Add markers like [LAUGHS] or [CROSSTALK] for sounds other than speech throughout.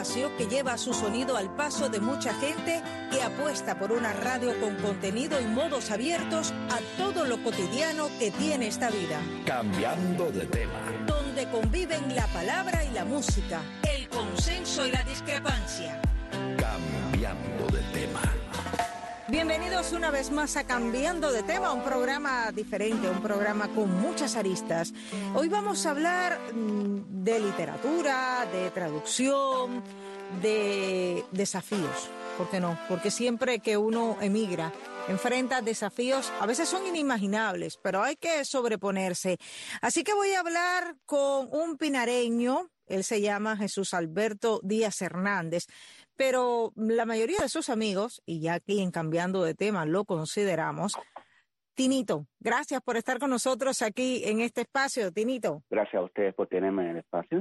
espacio que lleva su sonido al paso de mucha gente que apuesta por una radio con contenido y modos abiertos a todo lo cotidiano que tiene esta vida. Cambiando de tema. Donde conviven la palabra y la música, el consenso y la discrepancia. Bienvenidos una vez más a Cambiando de tema, un programa diferente, un programa con muchas aristas. Hoy vamos a hablar mm, de literatura, de traducción, de desafíos. ¿Por qué no? Porque siempre que uno emigra, enfrenta desafíos, a veces son inimaginables, pero hay que sobreponerse. Así que voy a hablar con un pinareño, él se llama Jesús Alberto Díaz Hernández pero la mayoría de sus amigos, y ya aquí en cambiando de tema lo consideramos, Tinito, gracias por estar con nosotros aquí en este espacio, Tinito. Gracias a ustedes por tenerme en el espacio.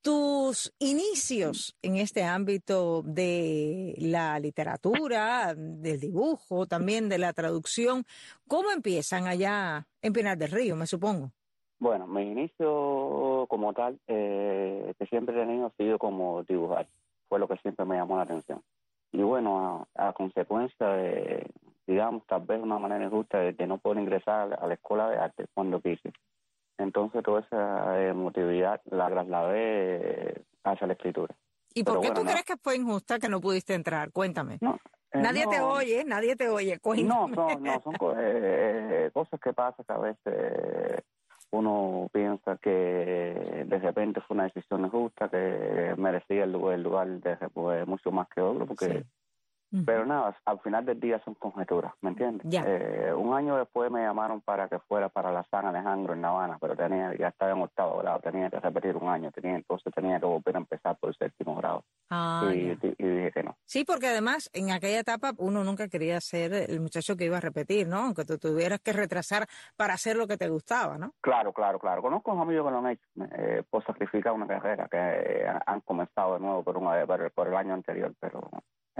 Tus inicios en este ámbito de la literatura, del dibujo, también de la traducción, ¿cómo empiezan allá en Pinar del Río, me supongo? Bueno, mi inicio como tal, eh, que siempre he tenido, ha sido como dibujar fue lo que siempre me llamó la atención. Y bueno, a, consecuencia de, digamos, tal vez una manera injusta de, no poder ingresar a la escuela de arte cuando quise. Entonces toda esa emotividad la trasladé hacia la escritura. ¿Y por qué tú crees que fue injusta que no pudiste entrar? Cuéntame. Eh, nadie te oye, nadie te oye. No, no, no, son eh, cosas que pasan que a veces uno piensa que de repente fue una decisión justa, que merecía el lugar, de pues, mucho más que otro, porque pero nada, al final del día son conjeturas, ¿me entiendes? Eh, un año después me llamaron para que fuera para la San Alejandro en La Habana, pero tenía ya estaba en octavo grado, tenía que repetir un año, tenía entonces tenía que volver a empezar por el séptimo grado. Ah, y, dije que no. Sí, porque además en aquella etapa uno nunca quería ser el muchacho que iba a repetir, ¿no? Aunque tú tuvieras que retrasar para hacer lo que te gustaba, ¿no? Claro, claro, claro. Conozco a amigos que lo han hecho eh, por sacrificar una carrera que eh, han comenzado de nuevo por, una, por el año anterior, pero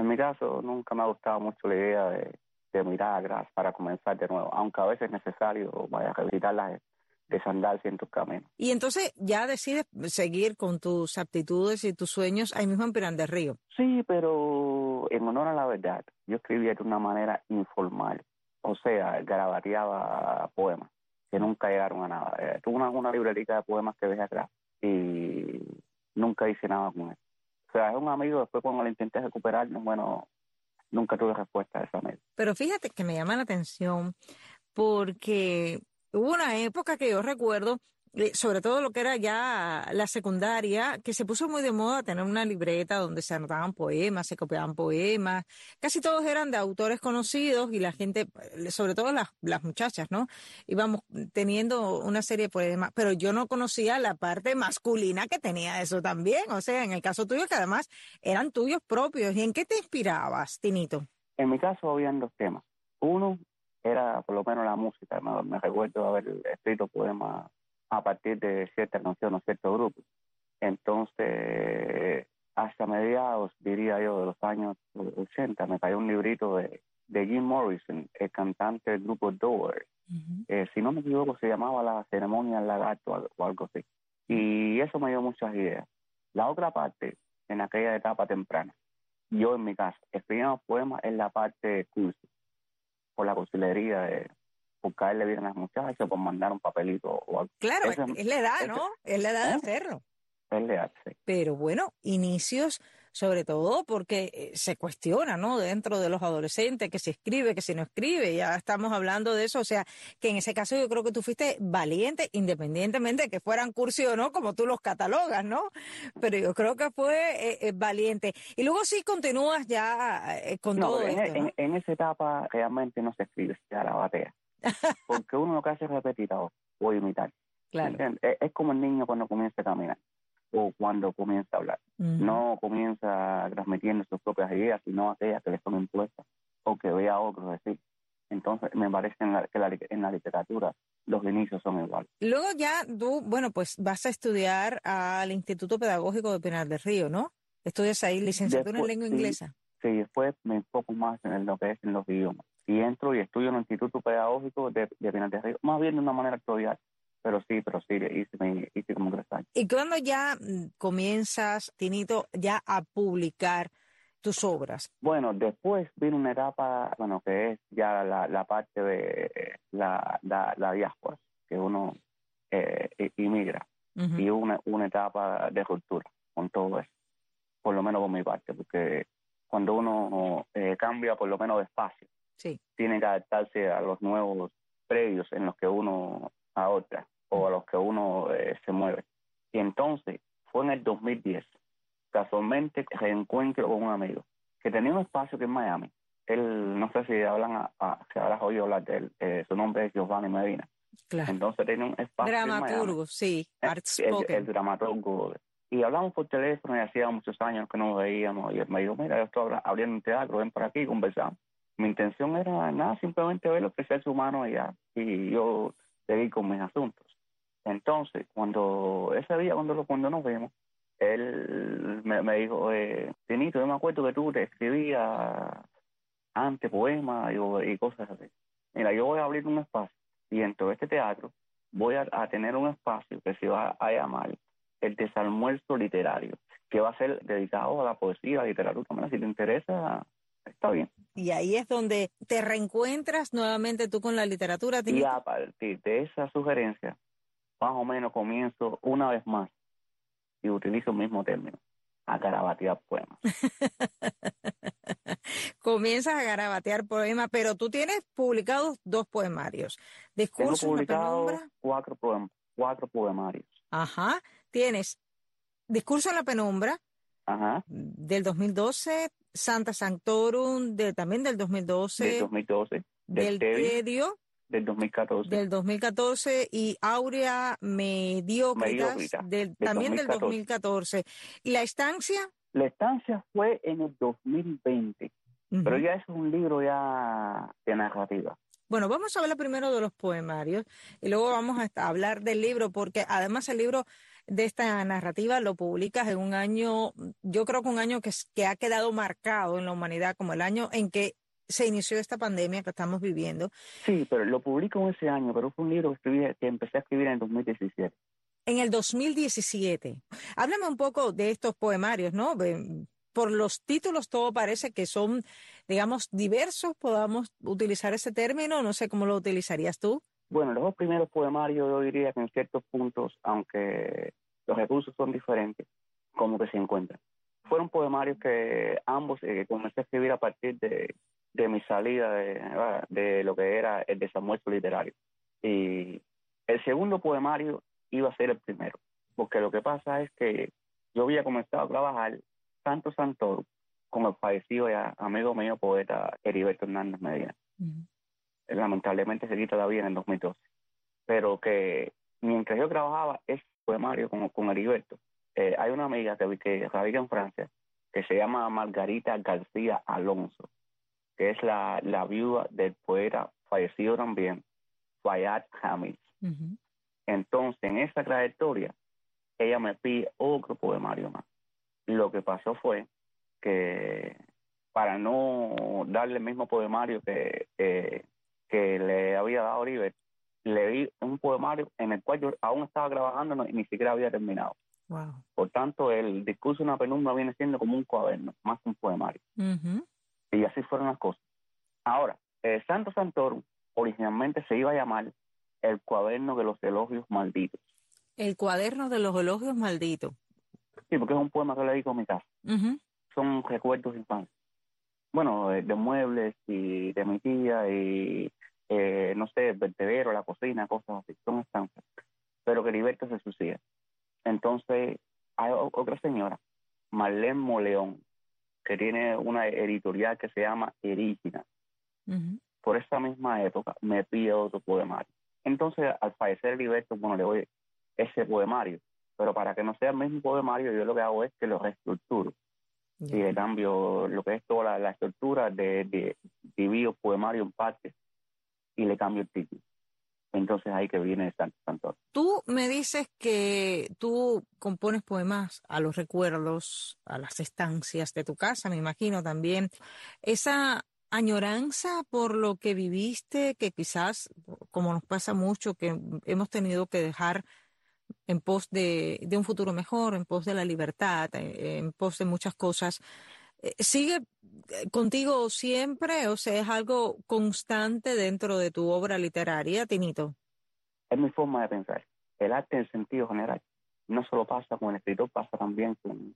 en mi caso, nunca me ha gustado mucho la idea de, de mirar atrás para comenzar de nuevo, aunque a veces es necesario vaya a revisitar las desandarse en tus caminos. Y entonces ya decides seguir con tus aptitudes y tus sueños ahí mismo en Pirán del Río. Sí, pero en honor a la verdad, yo escribía de una manera informal, o sea, garabateaba poemas que nunca llegaron a nada. Eh, tuve una, una librería de poemas que dejé atrás y nunca hice nada con eso. O sea, es un amigo, después cuando le intenté recuperar, bueno, nunca tuve respuesta a esa amigo. Pero fíjate que me llama la atención porque hubo una época que yo recuerdo sobre todo lo que era ya la secundaria, que se puso muy de moda tener una libreta donde se anotaban poemas, se copiaban poemas, casi todos eran de autores conocidos y la gente, eh, sobre todo las, las muchachas, ¿no? Íbamos teniendo una serie de poemas, pero yo no conocía la parte masculina que tenía eso también, o sea, en el caso tuyo que además eran tuyos propios. ¿Y en qué te inspirabas, Tinito? En mi caso habían dos temas. Uno era por lo menos la música, me recuerdo haber escrito poemas a partir de cierta canción o cierto grupo. Entonces, hasta mediados, diría yo, de los años 80, me cayó un librito de, de Jim Morrison, el cantante del grupo Doors. Eh, si no me equivoco, se llamaba La Ceremonia del Lagarto o algo así. Y eso me dio muchas ideas. La otra parte, en aquella etapa temprana, yo en mi casa, escribía poemas en la parte cursi, por la cursilería de, por caerle bien a las muchachas, por mandar un papelito o algo. Claro, es la edad, ¿no? Es la edad de ¿Eh? hacerlo. Es la edad, sí. Pero bueno, inicios sobre todo porque eh, se cuestiona, ¿no? Dentro de los adolescentes, que si escribe, que si no escribe, ya estamos hablando de eso, o sea, que en ese caso yo creo que tú fuiste valiente, independientemente de que fueran cursi o no, como tú los catalogas, ¿no? Pero yo creo que fue eh, valiente. Y luego sí continúas ya con todo en, esto, en, en, esa etapa realmente no se escribe, se la batea. Porque uno lo que hace es repetir o imitar. Claro. Es, como el niño cuando comienza a caminar o cuando comienza a hablar. No comienza transmitiendo sus propias ideas, sino aquellas que le son impuestas o que vea a otros decir. Entonces, me parece que en la literatura los inicios son iguales. Luego ya tú, bueno, pues vas a estudiar al Instituto Pedagógico de Pinar del Río, ¿no? Estudias ahí licenciatura en lengua inglesa. Sí, después me enfoco más en lo que es en los idiomas y entro y estudio en el Instituto Pedagógico de, de Pinar Río, más bien de una manera actual, pero sí, pero sí, hice, hice como tres años. ¿Y cuando ya mm, comienzas, Tinito, ya a publicar tus obras? Bueno, después vino una etapa, bueno, que es ya la, la parte de la, la, diáspora, que uno eh, inmigra, y una, una etapa de ruptura con todo eso, por lo menos por mi parte, porque cuando uno eh, cambia por lo menos de espacio, sí. tiene que adaptarse a los nuevos predios en los que uno ahorra o a los que uno eh, se mueve. Y entonces fue en el 2010, casualmente reencuentro con un amigo que tenía un espacio que en Miami. Él, no sé si hablan, a, a, si habrás oído hablar de él, eh, su nombre es Giovanni Medina. Claro. Entonces tenía un espacio Dramaturgo, sí, [LAUGHS] el, el, dramaturgo. Y hablamos por teléfono y hacía muchos años que no nos veíamos. Y él me dijo, mira, yo estoy abriendo un teatro, ven por aquí, conversamos. Mi intención era nada, simplemente ver lo que es humano allá. Y yo seguí con mis asuntos. Entonces, cuando ese día, cuando, cuando nos vemos, él me, dijo, eh, yo me acuerdo que tú te escribías antes poemas y, cosas así. Mira, yo voy a abrir un espacio y en todo este teatro voy a, tener un espacio que se va a llamar el desalmuerzo literario, que va a ser dedicado a la poesía, a la literatura. si te interesa, está bien. Y ahí es donde te reencuentras nuevamente tú con la literatura. Y a partir de esa sugerencia, más o menos comienzo una vez más y utilizo el mismo término, a garabatear poemas. [LAUGHS] Comienzas a garabatear poemas, pero tú tienes publicados dos poemarios. Discurso Tengo publicado cuatro, cuatro poemarios. Ajá. Tienes Discurso en la penumbra, Ajá. del 2012, Santa Sanctorum, de, también del 2012. Del 2012. Del, Tedio, del 2014. Del 2014 y Aurea Mediocritas, del, también del 2014. ¿Y la estancia? La estancia fue en el 2020, pero ya es un libro ya de narrativa. Bueno, vamos a hablar primero de los poemarios y luego vamos a hablar del libro, porque además el libro de esta narrativa lo publicas en un año, yo creo que un año que, que ha quedado marcado en la humanidad como el año en que se inició esta pandemia que estamos viviendo. Sí, pero lo publico en ese año, pero fue un libro que, escribí, que empecé a escribir en el 2017. En el 2017. Háblame un poco de estos poemarios, ¿no? Por los títulos todo parece que son, digamos, diversos, podamos utilizar ese término, no sé cómo lo utilizarías tú. Bueno, los dos primeros poemarios yo diría que en ciertos puntos, aunque los recursos son diferentes, como que se encuentran. Fueron poemarios que ambos eh, comencé a escribir a partir de, de mi salida de, de lo que era el desamuerzo literario. Y el segundo poemario iba a ser el primero, porque lo que pasa es que yo había comenzado a trabajar Santo Santoro con el fallecido ya amigo mío, poeta Heriberto Hernández Medina. Quita la vida en el 2012. Pero que mientras yo trabajaba ese poemario con, con Heriberto, eh, hay una amiga que, que radica en Francia que se llama Margarita García Alonso que es la, la viuda del poeta fallecido también, Fayad Hamid. Entonces, en esa trayectoria, ella me pide otro poemario más. Lo que pasó fue que para no darle el mismo poemario que, que, le había dado Oliver, le di un poemario en el cual yo aún estaba trabajando y ni siquiera había terminado. Por tanto, el discurso de una penumbra viene siendo como un cuaderno, más que un poemario. Y así fueron las cosas. Ahora, eh, Santo Santoro originalmente se iba a llamar El cuaderno de los elogios malditos. El cuaderno de los elogios malditos. Sí, porque es un poema que le dedico a mi casa. Son recuerdos de infancia. Bueno, de, muebles y de mi tía y, eh, no sé, el vertedero, la cocina, cosas así. Son estancias. Pero que Heriberto se suicida. Entonces, hay otra señora, Marlene Moleón, que tiene una editorial que se llama Erígina. Por esa misma época me pide otro poemario. Entonces, al fallecer Heriberto, bueno, le doy ese poemario. Pero para que no sea el mismo poemario, yo lo que hago es que lo reestructuro. Y le cambio lo que es toda la, estructura de, de divido poemario en partes y le cambio el título. Entonces ahí que viene Santo Santo. Tú me dices que tú compones poemas a los recuerdos, a las estancias de tu casa, me imagino también. Esa añoranza por lo que viviste, que quizás como nos pasa mucho, que hemos tenido que dejar en pos de, un futuro mejor, en pos de la libertad, eh, en pos de muchas cosas. Eh, ¿Sigue eh, contigo siempre? O sea, ¿es algo constante dentro de tu obra literaria, Tinito? Es mi forma de pensar. El arte en sentido general no solo pasa con el escritor, pasa también con,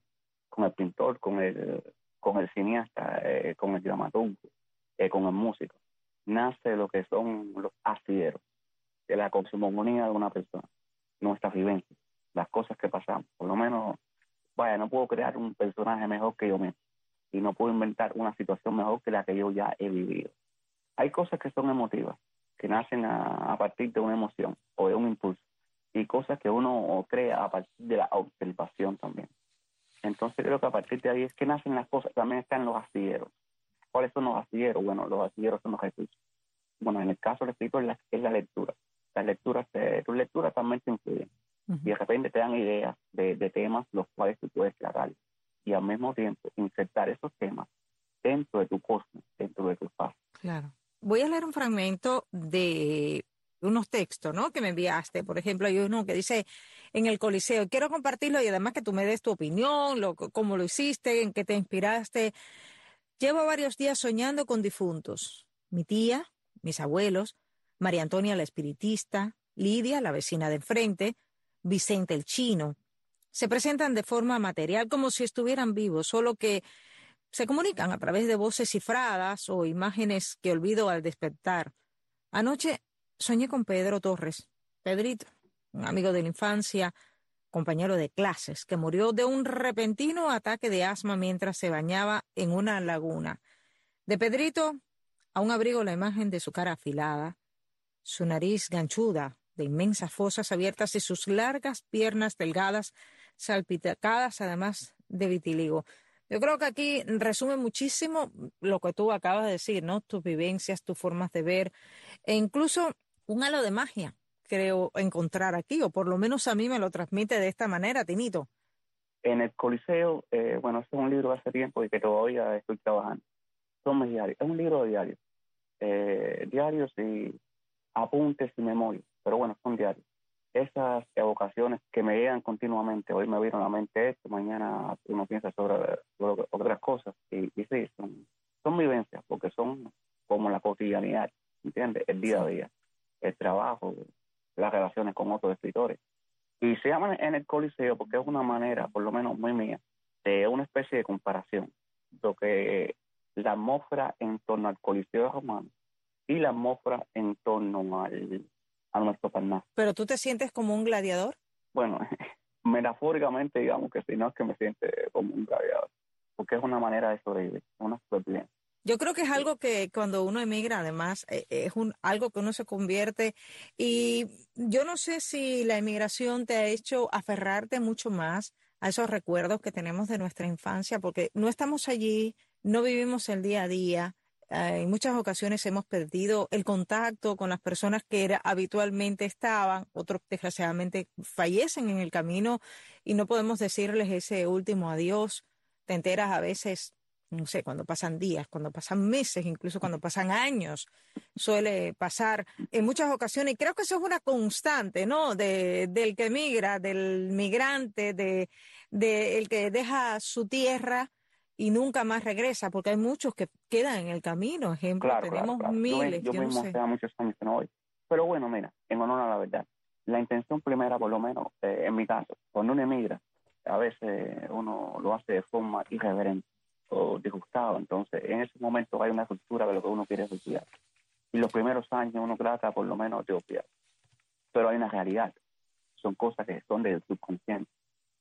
con el pintor, con el, con el cineasta, con el dramaturgo, con el músico. Nace lo que son los asideros de la cosmogonía de una persona nuestras vivencias, las cosas que pasamos. Por lo menos, vaya, no puedo crear un personaje mejor que yo mismo y no puedo inventar una situación mejor que la que yo ya he vivido. Hay cosas que son emotivas, que nacen a, partir de una emoción o de un impulso, y cosas que uno crea a partir de la observación también. Entonces creo que a partir de ahí es que nacen las cosas, también están los astilleros. ¿Cuáles son los astilleros? Bueno, los astilleros son los recursos. Bueno, en el caso del escritor es la lectura las lecturas, tus lecturas también te influyen. Y de repente te dan ideas de, temas los cuales tú puedes tratar. Y al mismo tiempo insertar esos temas dentro de tu cosmos, dentro de tu espacio. Claro. Voy a leer un fragmento de unos textos, ¿no? Que me enviaste. Por ejemplo, hay uno que dice en el Coliseo. Quiero compartirlo y además que tú me des tu opinión, lo, cómo lo hiciste, en qué te inspiraste. Llevo varios días soñando con difuntos. Mi tía, mis abuelos, María Antonia la espiritista, Lidia la vecina de enfrente, Vicente el chino. Se presentan de forma material como si estuvieran vivos, solo que se comunican a través de voces cifradas o imágenes que olvido al despertar. Anoche soñé con Pedro Torres, Pedrito, un amigo de la infancia, compañero de clases, que murió de un repentino ataque de asma mientras se bañaba en una laguna. De Pedrito aún abrigo la imagen de su cara afilada, su nariz ganchuda, de inmensas fosas abiertas y sus largas piernas delgadas, salpicadas además de vitiligo. Yo creo que aquí resume muchísimo lo que tú acabas de decir, ¿no? Tus vivencias, tus formas de ver, e incluso un halo de magia, creo encontrar aquí, o por lo menos a mí me lo transmite de esta manera, Tinito. En el Coliseo, eh, bueno, este es un libro de hace tiempo y que todavía estoy trabajando. Son mis diarios, es un libro de diarios. Eh, diarios y apuntes y memoria, pero bueno, son diarios. Esas evocaciones que me llegan continuamente, hoy me vieron a la mente esto, mañana uno piensa sobre, otras cosas, y, sí, son, son vivencias, porque son como la cotidianidad, ¿entiendes? El día a día, el trabajo, las relaciones con otros escritores. Y se llaman en el Coliseo porque es una manera, por lo menos muy mía, de una especie de comparación. Lo que la atmósfera en torno al Coliseo romano y la atmósfera en torno al, a nuestro Parnaso. ¿Pero tú te sientes como un gladiador? Bueno, [LAUGHS] metafóricamente digamos que sí, no es que me siente como un gladiador, porque es una manera de sobrevivir, una supervivencia. Yo creo que es algo que cuando uno emigra, además, eh, es un, algo que uno se convierte. Y yo no sé si la emigración te ha hecho aferrarte mucho más a esos recuerdos que tenemos de nuestra infancia, porque no estamos allí, no vivimos el día a día, en muchas ocasiones hemos perdido el contacto con las personas que habitualmente estaban, otros desgraciadamente fallecen en el camino y no podemos decirles ese último adiós. Te enteras a veces, no sé, cuando pasan días, cuando pasan meses, incluso cuando pasan años, suele pasar en muchas ocasiones. Y creo que eso es una constante, ¿no? De, del que migra, del migrante, de, de el que deja su tierra y nunca más regresa, porque hay muchos que quedan en el camino. Ejemplo, tenemos miles. Yo, mismo hace muchos años que no voy. Pero bueno, mira, en honor a la verdad, la intención primera, por lo menos eh, en mi caso, cuando uno emigra, a veces uno lo hace de forma irreverente o disgustado. Entonces, en ese momento hay una cultura de lo que uno quiere estudiar. Y los primeros años uno trata por lo menos de obviar. Pero hay una realidad. Son cosas que son del subconsciente.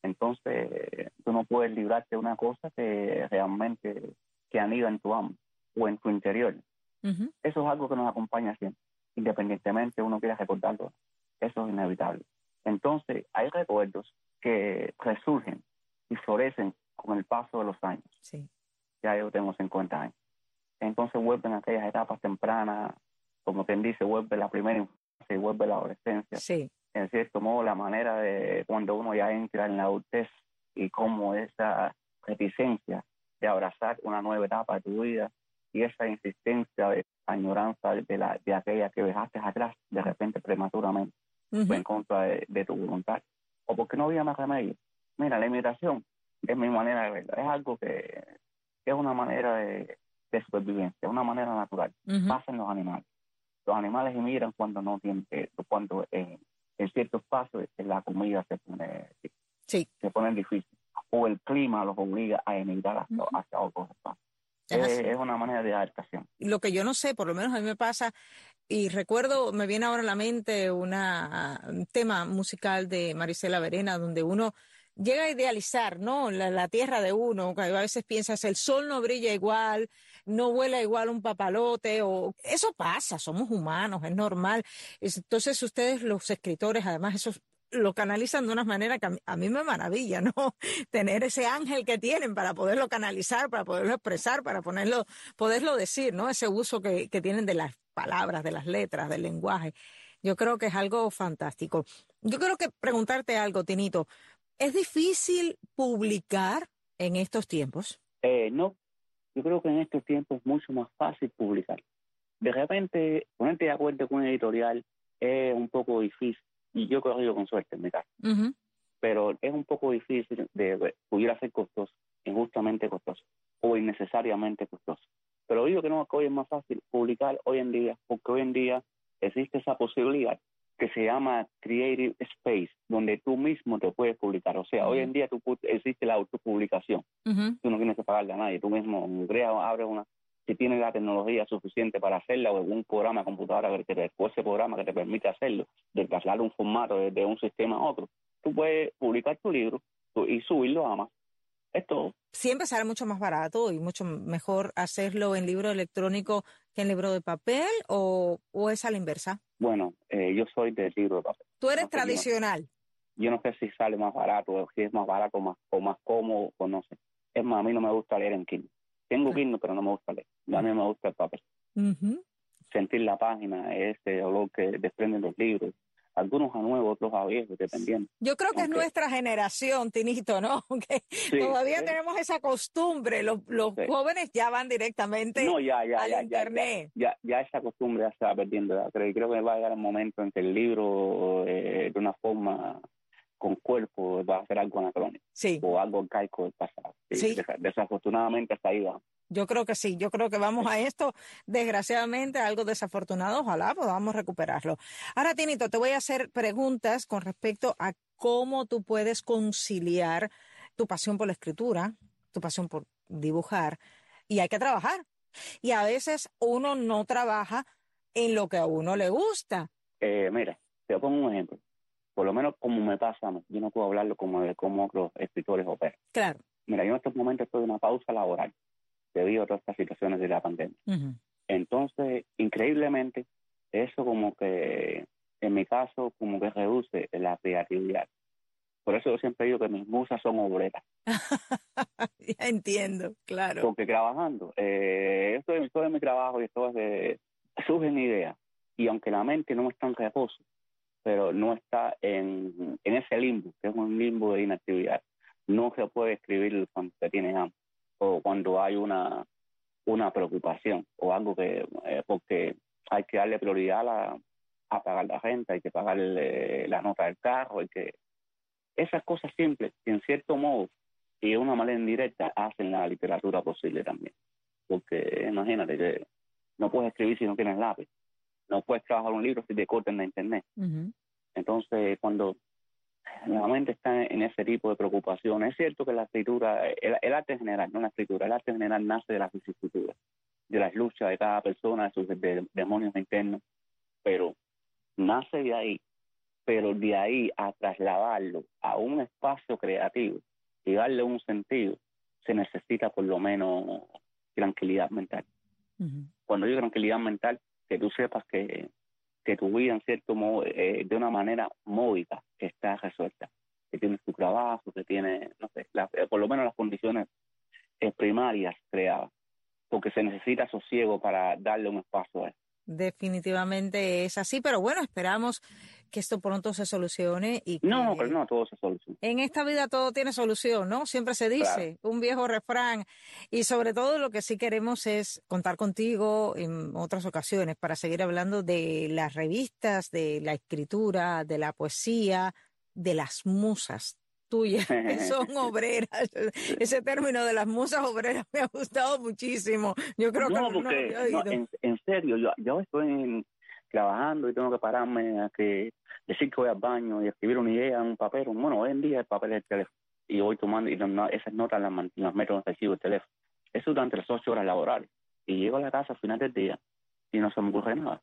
Entonces, tú no puedes librarte de una cosa que realmente que anida en tu alma o en tu interior. Eso es algo que nos acompaña siempre, independientemente uno quiera recordarlo. Eso es inevitable. Entonces, hay recuerdos que resurgen y florecen con el paso de los años. Sí. Ya yo tengo 50 años. Entonces vuelven aquellas etapas tempranas, como quien dice, vuelve la primera infancia y vuelve la adolescencia. Sí en cierto modo, la manera de cuando uno ya entra en la adultez y cómo esa reticencia de abrazar una nueva etapa de tu vida y esa insistencia de añoranza de, la, de aquella que dejaste atrás de repente prematuramente, fue en contra de, tu voluntad, o porque no había más remedio. Mira, la inmigración es mi manera de verlo, es algo que, es una manera de, de supervivencia, es una manera natural. Pasa en los animales. Los animales emigran cuando no tienen, cuando eh, en ciertos pasos la comida se pone, sí. se pone difícil, o el clima los obliga a emigrar hacia, hacia otros espacios. Es, una manera de adaptación. Lo que yo no sé, por lo menos a mí me pasa, y recuerdo, me viene ahora a la mente una, un tema musical de Marisela Verena, donde uno llega a idealizar, ¿no? La, tierra de uno, a veces piensas, el sol no brilla igual, no vuela igual un papalote, o eso pasa, somos humanos, es normal. Entonces ustedes, los escritores, además, eso lo canalizan de una manera que a mí, me maravilla, ¿no? [LAUGHS] Tener ese ángel que tienen para poderlo canalizar, para poderlo expresar, para ponerlo, poderlo decir, ¿no? Ese uso que, que tienen de las palabras, de las letras, del lenguaje. Yo creo que es algo fantástico. Yo creo que preguntarte algo, Tinito. ¿Es difícil publicar en estos tiempos? Eh, no, yo creo que en estos tiempos es mucho más fácil publicar. De repente, ponerte de acuerdo con un editorial es un poco difícil, y yo he corrido con suerte en mi caso, pero es un poco difícil de pudiera ser costoso, injustamente costoso, o innecesariamente costoso. Pero digo que no, que hoy es más fácil publicar hoy en día, porque hoy en día existe esa posibilidad que se llama Creative Space, donde tú mismo te puedes publicar. O sea, hoy en día tú, existe la autopublicación. Tú no tienes que pagarle a nadie. Tú mismo creas, abres una... Si tienes la tecnología suficiente para hacerla o un programa de computadora que te, o ese programa que te permite hacerlo, de trasladar un formato de, un sistema a otro, tú puedes publicar tu libro y subirlo a más. Es todo. Siempre sale mucho más barato y mucho mejor hacerlo en libro electrónico que en libro de papel o, o es a la inversa. Bueno, eh, yo soy del libro de papel. Tú eres tradicional. Yo no, sé si sale más barato o si es más barato más, o más cómodo o no sé. Es más, a mí no me gusta leer en Kindle. Tengo ah. Kindle, pero no me gusta leer. A mí me gusta el papel. Sentir la página, ese olor que desprenden los libros, algunos a nuevos, otros a viejos, dependiendo. Yo creo que es nuestra generación, Tinito, ¿no? [LAUGHS] Que todavía tenemos esa costumbre. Los, los jóvenes ya van directamente no, ya, ya, al ya, internet. Ya, ya, esa costumbre ya se va perdiendo. Creo, creo que va a llegar el momento en que el libro, eh, de una forma con cuerpo, va a ser algo anacrónico. Sí. O algo arcaico del pasado. Sí. Desafortunadamente hasta ahí va. Yo creo que sí, yo creo que vamos a esto, desgraciadamente, algo desafortunado, ojalá podamos recuperarlo. Ahora, Tinito, te voy a hacer preguntas con respecto a cómo tú puedes conciliar tu pasión por la escritura, tu pasión por dibujar, y hay que trabajar. Y a veces uno no trabaja en lo que a uno le gusta. Eh, mira, te pongo un ejemplo. Por lo menos como me pasa, yo no puedo hablarlo como de cómo los escritores operan. Claro. Mira, yo en estos momentos estoy en una pausa laboral debido a todas estas situaciones de la pandemia. Entonces, increíblemente, eso como que, en mi caso, como que reduce la creatividad. Por eso yo siempre digo que mis musas son obreras. [LAUGHS] ya entiendo, claro. Porque trabajando, eh, esto, es, todo mi trabajo y esto es de, surgen ideas. Y aunque la mente no está en reposo, pero no está en, en ese limbo, que es un limbo de inactividad, no se puede escribir cuando se tiene hambre o cuando hay una, una preocupación o algo que, eh, porque hay que darle prioridad a, a pagar la renta, hay que pagar la nota del carro, hay que... Esas cosas simples, en cierto modo, y de una manera indirecta, hacen la literatura posible también. Porque imagínate que no puedes escribir si no tienes lápiz, no puedes trabajar un libro si te cortan la internet. Entonces, cuando la mente está en ese tipo de preocupación. Es cierto que la escritura, el, arte en general, no la escritura, el arte en general nace de las vicisitudes, de las luchas de cada persona, de sus demonios internos, pero nace de ahí, pero de ahí a trasladarlo a un espacio creativo y darle un sentido, se necesita por lo menos tranquilidad mental. Cuando digo tranquilidad mental, que tú sepas que que tu vida, en cierto modo, eh, de una manera módica, está resuelta. Que tienes tu trabajo, que tienes, no sé, eh, por lo menos las condiciones eh, primarias creadas, porque se necesita sosiego para darle un espacio a eso. Definitivamente es así, pero bueno, esperamos que esto pronto se solucione y que No, pero no, todo se soluciona. en esta vida todo tiene solución, ¿no? Siempre se dice, un viejo refrán. Y sobre todo lo que sí queremos es contar contigo en otras ocasiones para seguir hablando de las revistas, de la escritura, de la poesía, de las musas tuyas, [LAUGHS] que son obreras. Ese término de las musas obreras me ha gustado muchísimo. Yo creo que no, lo porque, no, oído. en, en serio, yo, yo estoy en- trabajando y tengo que pararme a que decir que voy al baño y escribir una idea en un papel. Bueno, hoy en día el papel es el teléfono. Y voy tomando, y esas notas las meto en el recibo del teléfono. Eso durante las ocho horas laborales. Y llego a la casa al final del día y no se me ocurre nada.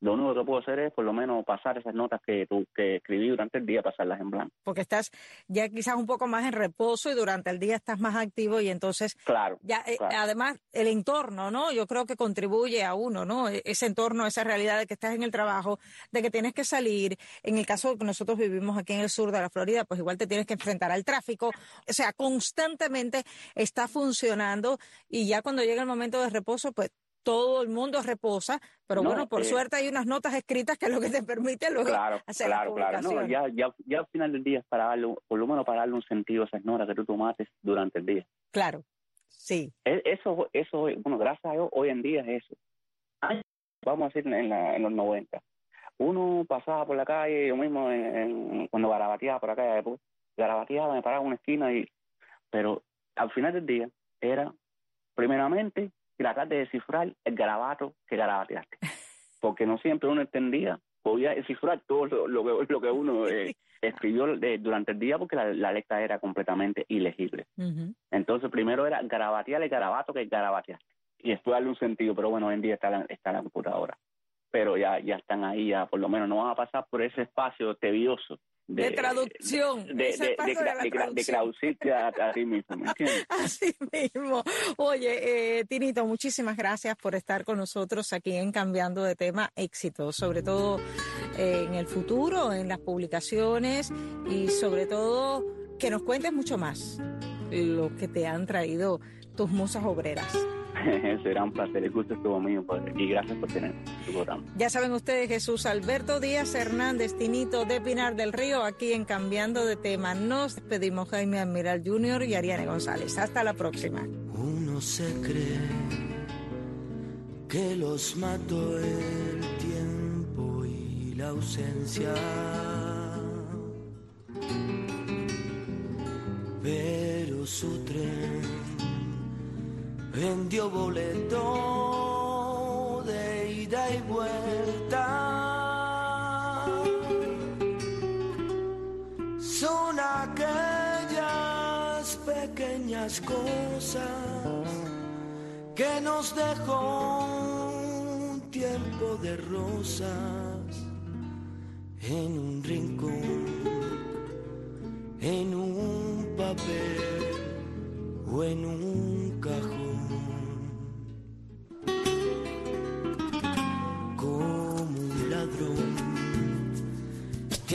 Lo único que puedo hacer es por lo menos pasar esas notas que, tu- que escribí durante el día, pasarlas en blanco. porque estás ya quizás un poco más en reposo y durante el día estás más activo y entonces Claro. ya eh, además el entorno, ¿no? Yo creo que contribuye a uno, ¿no? E- Ese entorno, esa realidad de que estás en el trabajo, de que tienes que salir. En el caso de que nosotros vivimos aquí en el sur de la Florida, pues igual te tienes que enfrentar al tráfico. O sea, constantemente está funcionando y ya cuando llega el momento de reposo, pues todo el mundo reposa, pero No, bueno, por eh, suerte hay unas notas escritas que es lo que te permite luego Claro, [LAUGHS] hacer la claro, claro. No, ya, ya, ya al final del día es para darle, por lo menos para darle un sentido a esas notas que tú tomaste durante el día. Claro, sí. E- Eso, eso, bueno, gracias a Dios, hoy en día es eso. Vamos a decir en, la- en los 90. Uno pasaba por la calle, yo mismo en- en- cuando garabateaba por acá, pues, garabateaba, me paraba en una esquina, y pero al final del día era, primeramente, tratar de descifrar el garabato que garabateaste. [LAUGHS] Porque no siempre uno entendía, podía descifrar todo lo, lo que, lo que uno eh, escribió de- durante el día porque la, la letra era completamente ilegible. Entonces, primero era garabatear el garabato que garabateaste. Y después darle un sentido, pero bueno, hoy en día está la, está la computadora. Pero ya, ya están ahí, ya por lo menos no van a pasar por ese espacio tedioso. De, De traducción, De, de, de, traducción. a, a ti mismo, ¿me entiendes? [LAUGHS] Así mismo. Oye, eh, Tinito, muchísimas gracias por estar con nosotros aquí en Cambiando de Tema Éxito, sobre todo eh, en el futuro, en las publicaciones y sobre todo que nos cuentes mucho más lo que te han traído tus musas obreras. [LAUGHS] Será un placer, el gusto estuvo mío pues, y gracias por tener tu programa. Ya saben ustedes, Jesús Alberto Díaz Hernández, Tinito de Pinar del Río, aquí en Cambiando de Tema. Nos despedimos Jaime Admiral Jr. y Ariane González. Hasta la próxima. Uno se cree que los mató el tiempo y la ausencia. Pero su tren vendió boleto de ida y vuelta. Son aquellas pequeñas cosas que nos dejó un tiempo de rosas en un rincón, en un papel o en un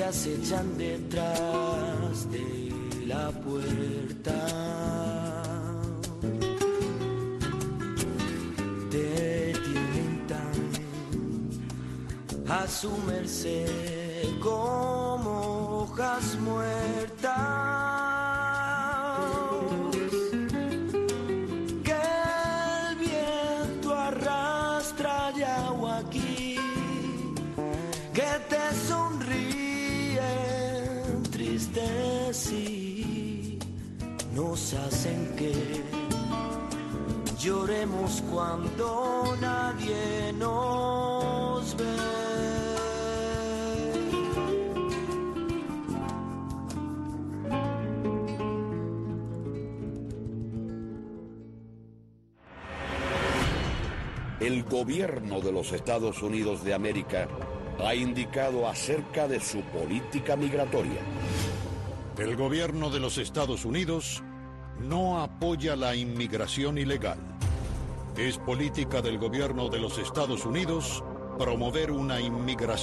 acechan detrás de la puerta. Te tientan a su merced como hojas muertas. Que el viento arrastra ya aquí que te sonríen y nos hacen que lloremos cuando nadie nos ve. El gobierno de los Estados Unidos de América ha indicado acerca de su política migratoria. El gobierno de los Estados Unidos no apoya la inmigración ilegal. Es política del gobierno de los Estados Unidos promover una inmigración